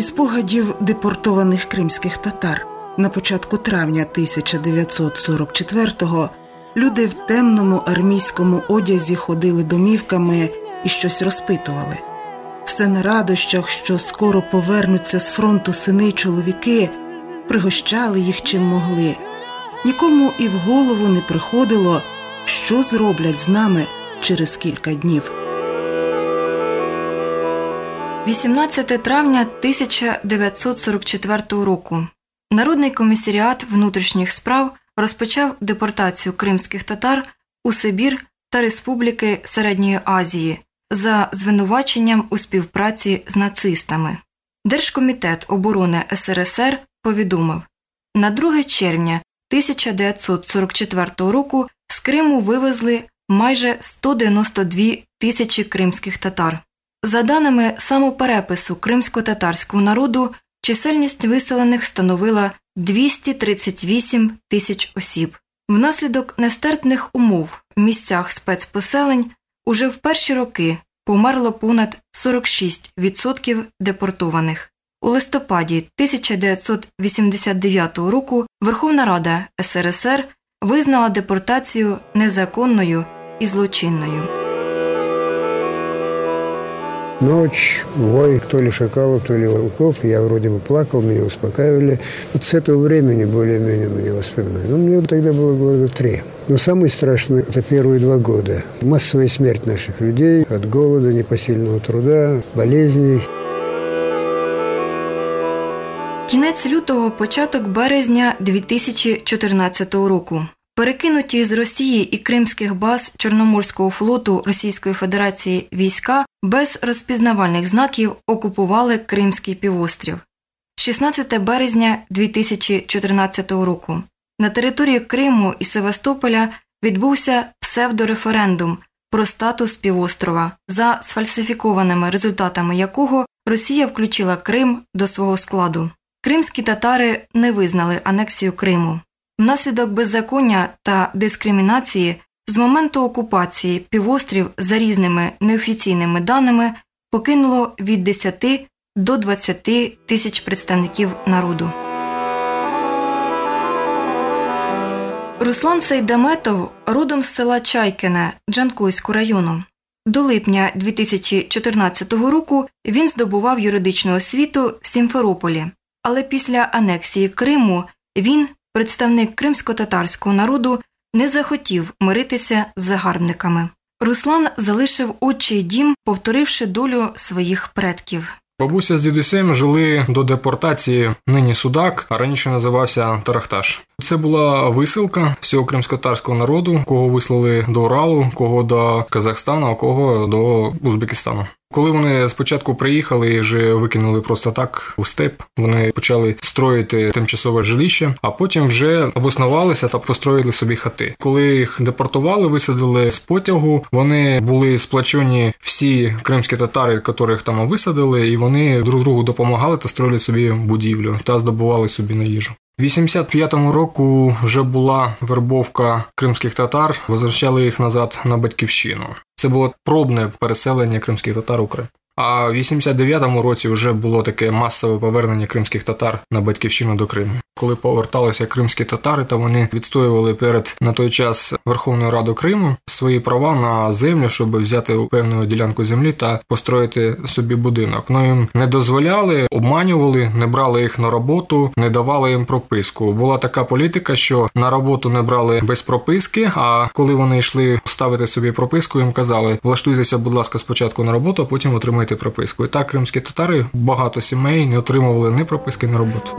Зі спогадів депортованих кримських татар на початку травня 1944-го люди в темному армійському одязі ходили домівками і щось розпитували. Все на радощах, що скоро повернуться з фронту сини й чоловіки, пригощали їх чим могли. Нікому і в голову не приходило, що зроблять з нами через кілька днів. 18 травня 1944 року Народний комісаріат внутрішніх справ розпочав депортацію кримських татар у Сибір та Республіки Середньої Азії за звинуваченням у співпраці з нацистами. Держкомітет оборони СРСР повідомив на 2 червня 1944 року з Криму вивезли майже 192 тисячі кримських татар. За даними самоперепису кримсько-татарського народу, чисельність виселених становила 238 тисяч осіб. Внаслідок нестерпних умов в місцях спецпоселень уже в перші роки померло понад 46% депортованих. У листопаді 1989 року Верховна Рада СРСР визнала депортацію незаконною і злочинною. Ночь, вой, то ли шакалов, то ли волков. Я вроде бы плакал, меня успокаивали. Вот с этого времени более-менее мне воспоминания. Ну, мне тогда было года три. Но самое страшное – это первые два года. Массовая смерть наших людей от голода, непосильного труда, болезней. Кінець лютого, початок березня 2014 року. Перекинуті з Росії і кримських баз Чорноморського флоту Російської Федерації війська без розпізнавальних знаків окупували Кримський півострів. 16 березня 2014 року на території Криму і Севастополя відбувся псевдореферендум про статус півострова, за сфальсифікованими результатами якого Росія включила Крим до свого складу. Кримські татари не визнали анексію Криму. Внаслідок беззаконня та дискримінації з моменту окупації півострів за різними неофіційними даними покинуло від 10 до 20 тисяч представників народу. Руслан Сейдаметов родом з села Чайкине Джанкойського району. До липня 2014 року він здобував юридичну освіту в Сімферополі, але після анексії Криму він представник кримсько-татарського народу не захотів миритися з загарбниками. Руслан залишив отчий дім, повторивши долю своїх предків. Бабуся з дідусем жили до депортації нині Судак, а раніше називався Тарахташ. Це була висилка всього кримсько-татарського народу, кого вислали до Уралу, кого до Казахстану, а кого до Узбекистану. Коли вони спочатку приїхали і вже викинули просто так у степ, вони почали строїти тимчасове жилище, а потім вже обоснувалися та построїли собі хати. Коли їх депортували, висадили з потягу. Вони були сплачені всі кримські татари, яких там висадили, і вони друг другу допомагали та строїли собі будівлю та здобували собі на їжу. В 85-му року вже була вербовка кримських татар, возвращали їх назад на батьківщину. Це було пробне переселення кримських татар у Крим. А в 89-му році вже було таке масове повернення кримських татар на батьківщину до Криму. Коли поверталися кримські татари, то вони відстоювали перед на той час Верховною Радою Криму свої права на землю, щоб взяти певну ділянку землі та построїти собі будинок. Ну їм не дозволяли, обманювали, не брали їх на роботу, не давали їм прописку. Була така політика, що на роботу не брали без прописки. А коли вони йшли ставити собі прописку, їм казали: влаштуйтеся, будь ласка, спочатку на роботу, а потім отримайте отримати прописку. І так кримські татари багато сімей не отримували ні прописки, ні роботу.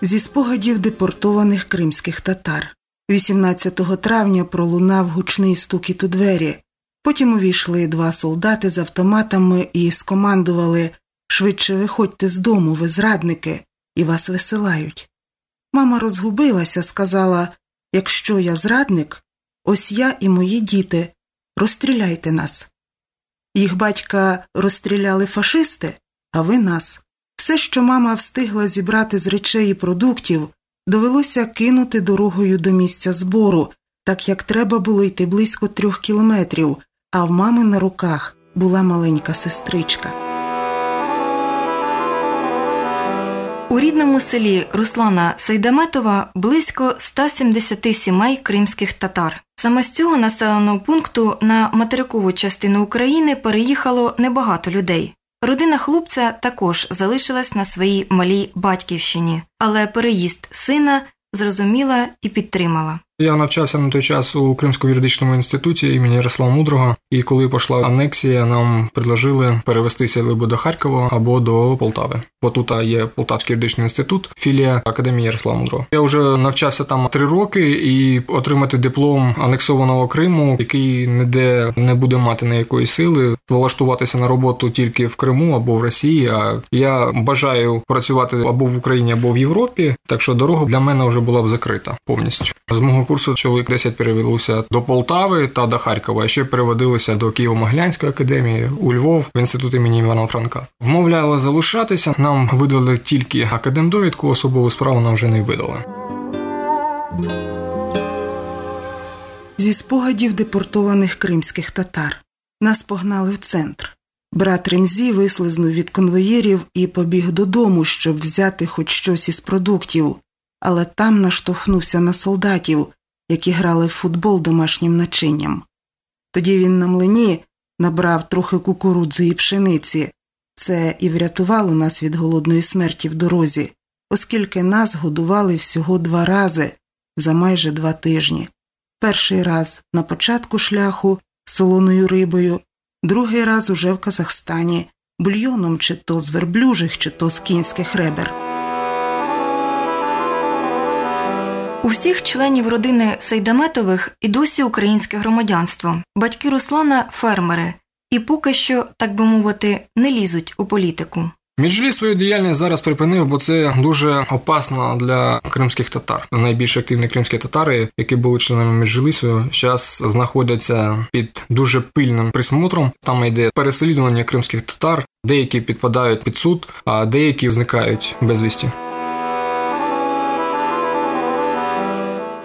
Зі спогадів депортованих кримських татар 18 травня пролунав гучний стукіт у двері. Потім увійшли два солдати з автоматами і скомандували швидше виходьте з дому, ви зрадники, і вас висилають. Мама розгубилася, сказала якщо я зрадник, ось я і мої діти, розстріляйте нас. Їх батька розстріляли фашисти, а ви нас. Все, що мама встигла зібрати з речей і продуктів, довелося кинути дорогою до місця збору, так як треба було йти близько трьох кілометрів, а в мами на руках була маленька сестричка. У рідному селі Руслана Сейдаметова близько 170 сімей кримських татар. Саме з цього населеного пункту на материкову частину України переїхало небагато людей. Родина хлопця також залишилась на своїй малій батьківщині, але переїзд сина зрозуміла і підтримала. Я навчався на той час у Кримському юридичному інституті імені Ярослава Мудрого, і коли пішла анексія, нам предложили перевестися либо до Харкова або до Полтави. Бо тут є Полтавський юридичний інститут, філія академії Ярослава Мудрого. Я вже навчався там три роки і отримати диплом анексованого Криму, який ніде не буде мати ніякої сили, влаштуватися на роботу тільки в Криму або в Росії. А я бажаю працювати або в Україні, або в Європі. Так що дорога для мене вже була б закрита повністю. З мого курсу чоловік 10 перевелося до Полтави та до Харкова. а Ще переводилися до Києво-Могилянської академії у Львов в інститут імені Івана Франка. Вмовляли залишатися. Нам видали тільки академдовідку, особову справу нам вже не видали. Зі спогадів депортованих кримських татар нас погнали в центр. Брат Ремзі вислизнув від конвоєрів і побіг додому, щоб взяти хоч щось із продуктів, але там наштовхнувся на солдатів, які грали в футбол домашнім начинням. Тоді він на млині набрав трохи кукурудзи і пшениці. Це і врятувало нас від голодної смерті в дорозі, оскільки нас годували всього два рази за майже два тижні. Перший раз на початку шляху солоною рибою, другий раз уже в Казахстані, бульйоном чи то з верблюжих, чи то з кінських ребер. У всіх членів родини Сейдаметових і досі українське громадянство. Батьки Руслана фермери, і поки що, так би мовити, не лізуть у політику. Міжлі свою діяльність зараз припинив, бо це дуже опасно для кримських татар. Найбільш активні кримські татари, які були членами Міжлісу, зараз знаходяться під дуже пильним присмотром. Там йде переслідування кримських татар, деякі підпадають під суд, а деякі зникають безвісті.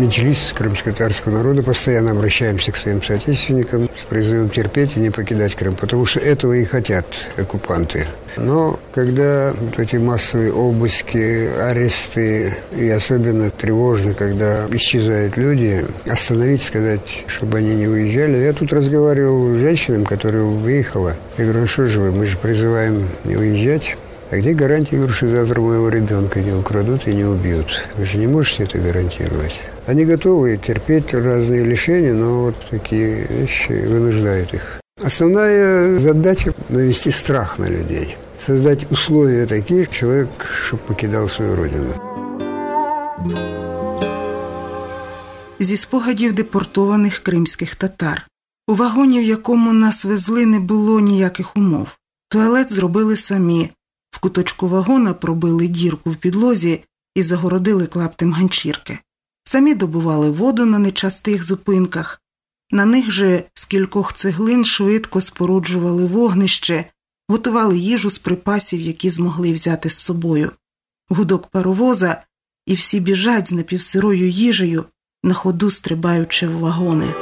Меджлис крымско-татарского народа постоянно обращаемся к своим соотечественникам с призывом терпеть и не покидать Крым, потому что этого и хотят оккупанты. Но когда вот эти массовые обыски, аресты, и особенно тревожно, когда исчезают люди, остановить, сказать, чтобы они не уезжали. Я тут разговаривал с женщинами, которая выехала. Я говорю, ну что же вы, мы же призываем не уезжать. А где гарантия, что завтра моего ребенка не украдут и не убьют? Вы же не можете это гарантировать. Они готовы терпеть разные лишения, но вот такие вещи вынуждают их. Основная задача – навести страх на людей. Создать условия такие, человек, чтобы покидал свою родину. Зі спогадів депортованих кримських татар. У вагоні, в якому нас везли, не було ніяких умов. Туалет зробили самі, в куточку вагона пробили дірку в підлозі і загородили клаптем ганчірки. Самі добували воду на нечастих зупинках, на них же з кількох цеглин швидко споруджували вогнище, готували їжу з припасів, які змогли взяти з собою, гудок паровоза, і всі біжать з напівсирою їжею, на ходу стрибаючи в вагони.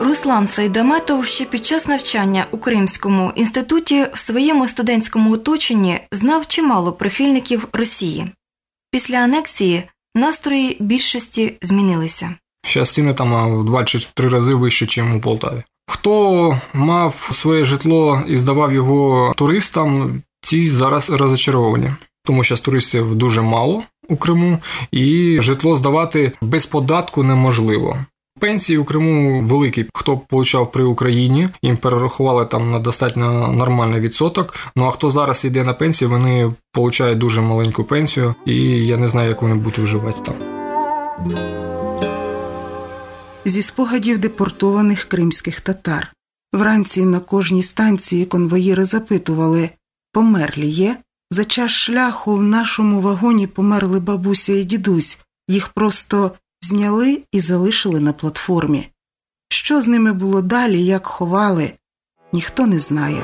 Руслан Сайдаметов ще під час навчання у Кримському інституті в своєму студентському оточенні знав чимало прихильників Росії. Після анексії настрої більшості змінилися. Зараз ціни там в два чи три рази вище, ніж у Полтаві. Хто мав своє житло і здавав його туристам, ці зараз розочаровані, тому що туристів дуже мало у Криму, і житло здавати без податку неможливо. Пенсії у Криму великі. Хто получав при Україні, їм перерахували там на достатньо нормальний відсоток. Ну а хто зараз йде на пенсію, вони получають дуже маленьку пенсію, і я не знаю, як вони будуть виживати там. Зі спогадів депортованих кримських татар. Вранці на кожній станції конвоїри запитували померлі є? За час шляху в нашому вагоні померли бабуся і дідусь. Їх просто зняли і залишили на платформі. Що з ними було далі, як ховали, ніхто не знає.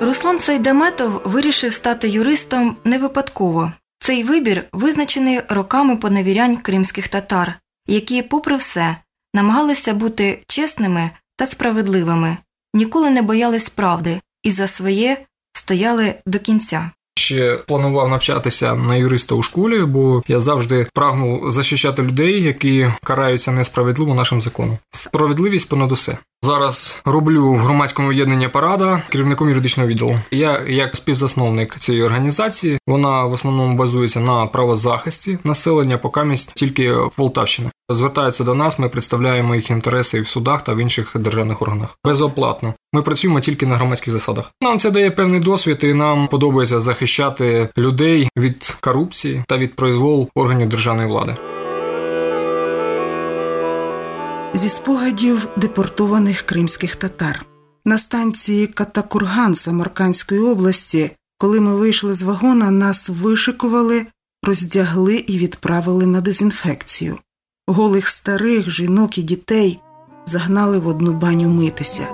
Руслан Сайдаметов вирішив стати юристом не випадково. Цей вибір визначений роками поневірянь кримських татар, які, попри все, намагалися бути чесними та справедливими, ніколи не боялись правди і за своє стояли до кінця. Ще планував навчатися на юриста у школі, бо я завжди прагнув захищати людей, які караються несправедливо нашим законом. Справедливість понад усе. Зараз роблю в громадському об'єднанні парада керівником юридичного відділу. Я як співзасновник цієї організації, вона в основному базується на правозахисті населення, покамість тільки Полтавщини. Звертаються до нас, ми представляємо їх інтереси і в судах та в інших державних органах. Безоплатно. Ми працюємо тільки на громадських засадах. Нам це дає певний досвід, і нам подобається захищати людей від корупції та від произвол органів державної влади. Зі спогадів депортованих кримських татар на станції Катакурган Самаркандської області, коли ми вийшли з вагона, нас вишикували, роздягли і відправили на дезінфекцію. Голих старих жінок і дітей загнали в одну баню митися.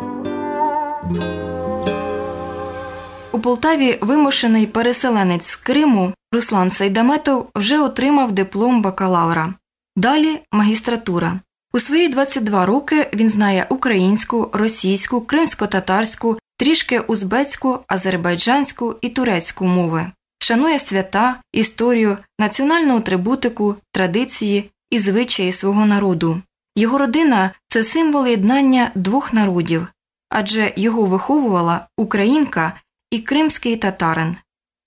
У Полтаві вимушений переселенець з Криму Руслан Сайдаметов вже отримав диплом бакалавра. Далі магістратура. У свої 22 роки він знає українську, російську, кримсько-татарську, трішки узбецьку, азербайджанську і турецьку мови, шанує свята, історію, національну атрибутику, традиції і звичаї свого народу. Його родина це символ єднання двох народів, адже його виховувала українка і кримський татарин.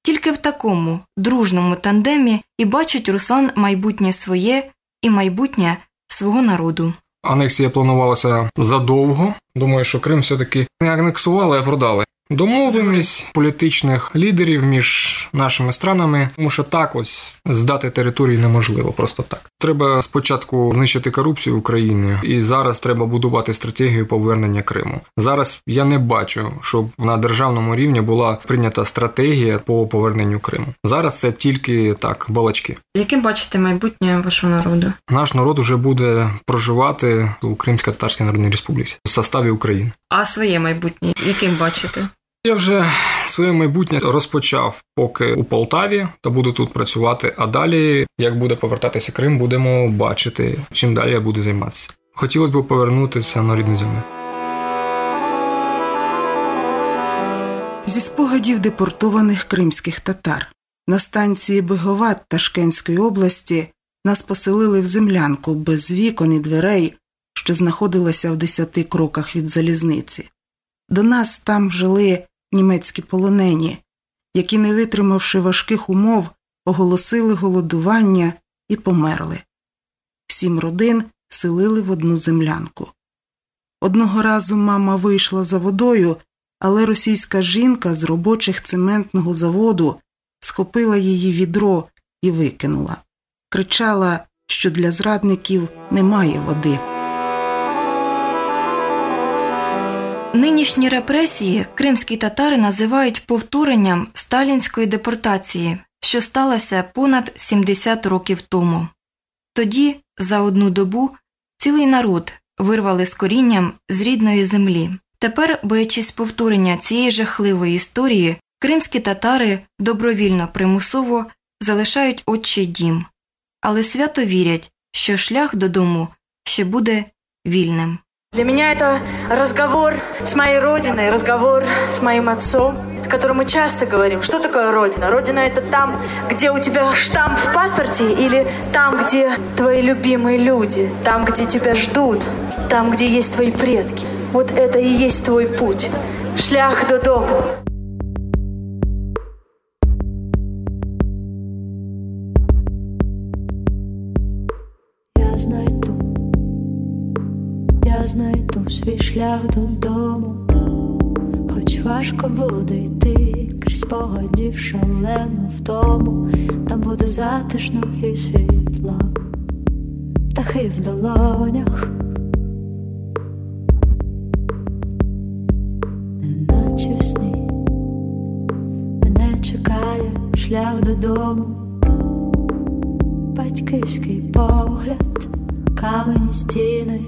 Тільки в такому дружному тандемі і бачить Руслан майбутнє своє і майбутнє свого народу. Анексія планувалася задовго. Думаю, що Крим все-таки не анексували, а продали. Домовленість політичних лідерів між нашими странами, тому що так ось здати території неможливо, просто так. Треба спочатку знищити корупцію України, і зараз треба будувати стратегію повернення Криму. Зараз я не бачу, щоб на державному рівні була прийнята стратегія по поверненню Криму. Зараз це тільки так балачки. Яким бачите майбутнє вашого народу? Наш народ уже буде проживати у Кримсько-Татарській Народній Республіці в составі України. А своє майбутнє яким бачите? Я вже своє майбутнє розпочав поки у Полтаві та буду тут працювати. А далі, як буде повертатися Крим, будемо бачити, чим далі я буду займатися. Хотілося б повернутися на рідну землю. Зі спогадів депортованих кримських татар на станції Беговат Ташкентської області нас поселили в землянку без вікон і дверей, що знаходилася в десяти кроках від залізниці. До нас там жили німецькі полонені, які, не витримавши важких умов, оголосили голодування і померли. Сім родин селили в одну землянку. Одного разу мама вийшла за водою, але російська жінка з робочих цементного заводу схопила її відро і викинула. Кричала, що для зрадників немає води. Нинішні репресії кримські татари називають повторенням сталінської депортації, що сталося понад 70 років тому. Тоді, за одну добу, цілий народ вирвали з корінням з рідної землі. Тепер, боячись повторення цієї жахливої історії, кримські татари добровільно примусово залишають отчий дім, але свято вірять, що шлях додому ще буде вільним. Для меня это разговор с моей родиной, разговор с моим отцом, с которым мы часто говорим, что такое родина. Родина это там, где у тебя штамп в паспорте или там, где твои любимые люди, там, где тебя ждут, там, где есть твои предки. Вот это и есть твой путь. Шлях до дому. Знайду свій шлях додому, хоч важко буде йти крізь спогадів шалену втому, там буде затишно і світло, птахи в долонях, неначе в сні. Мене чекає шлях додому. Батьківський погляд, камені стіни,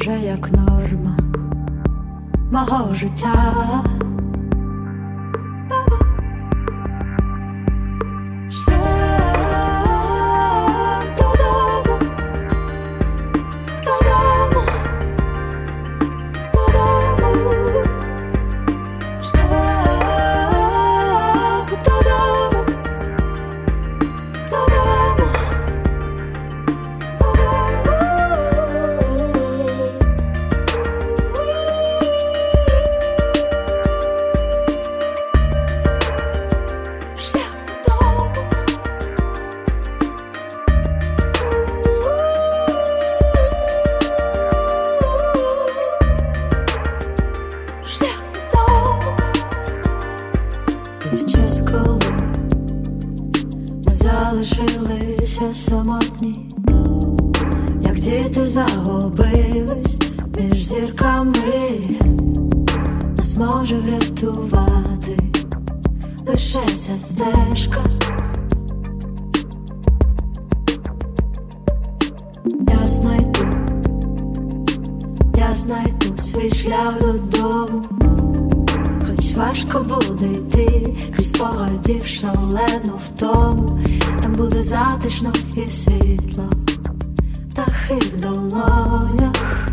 вже як норма мого життя. Діти загубились між зірками, нас може врятувати лише ця стежка. Я знайду, я знайду свій шлях додому, хоч важко буде йти, крізь погодів шалену втому, там буде затишно і світло, в долонях.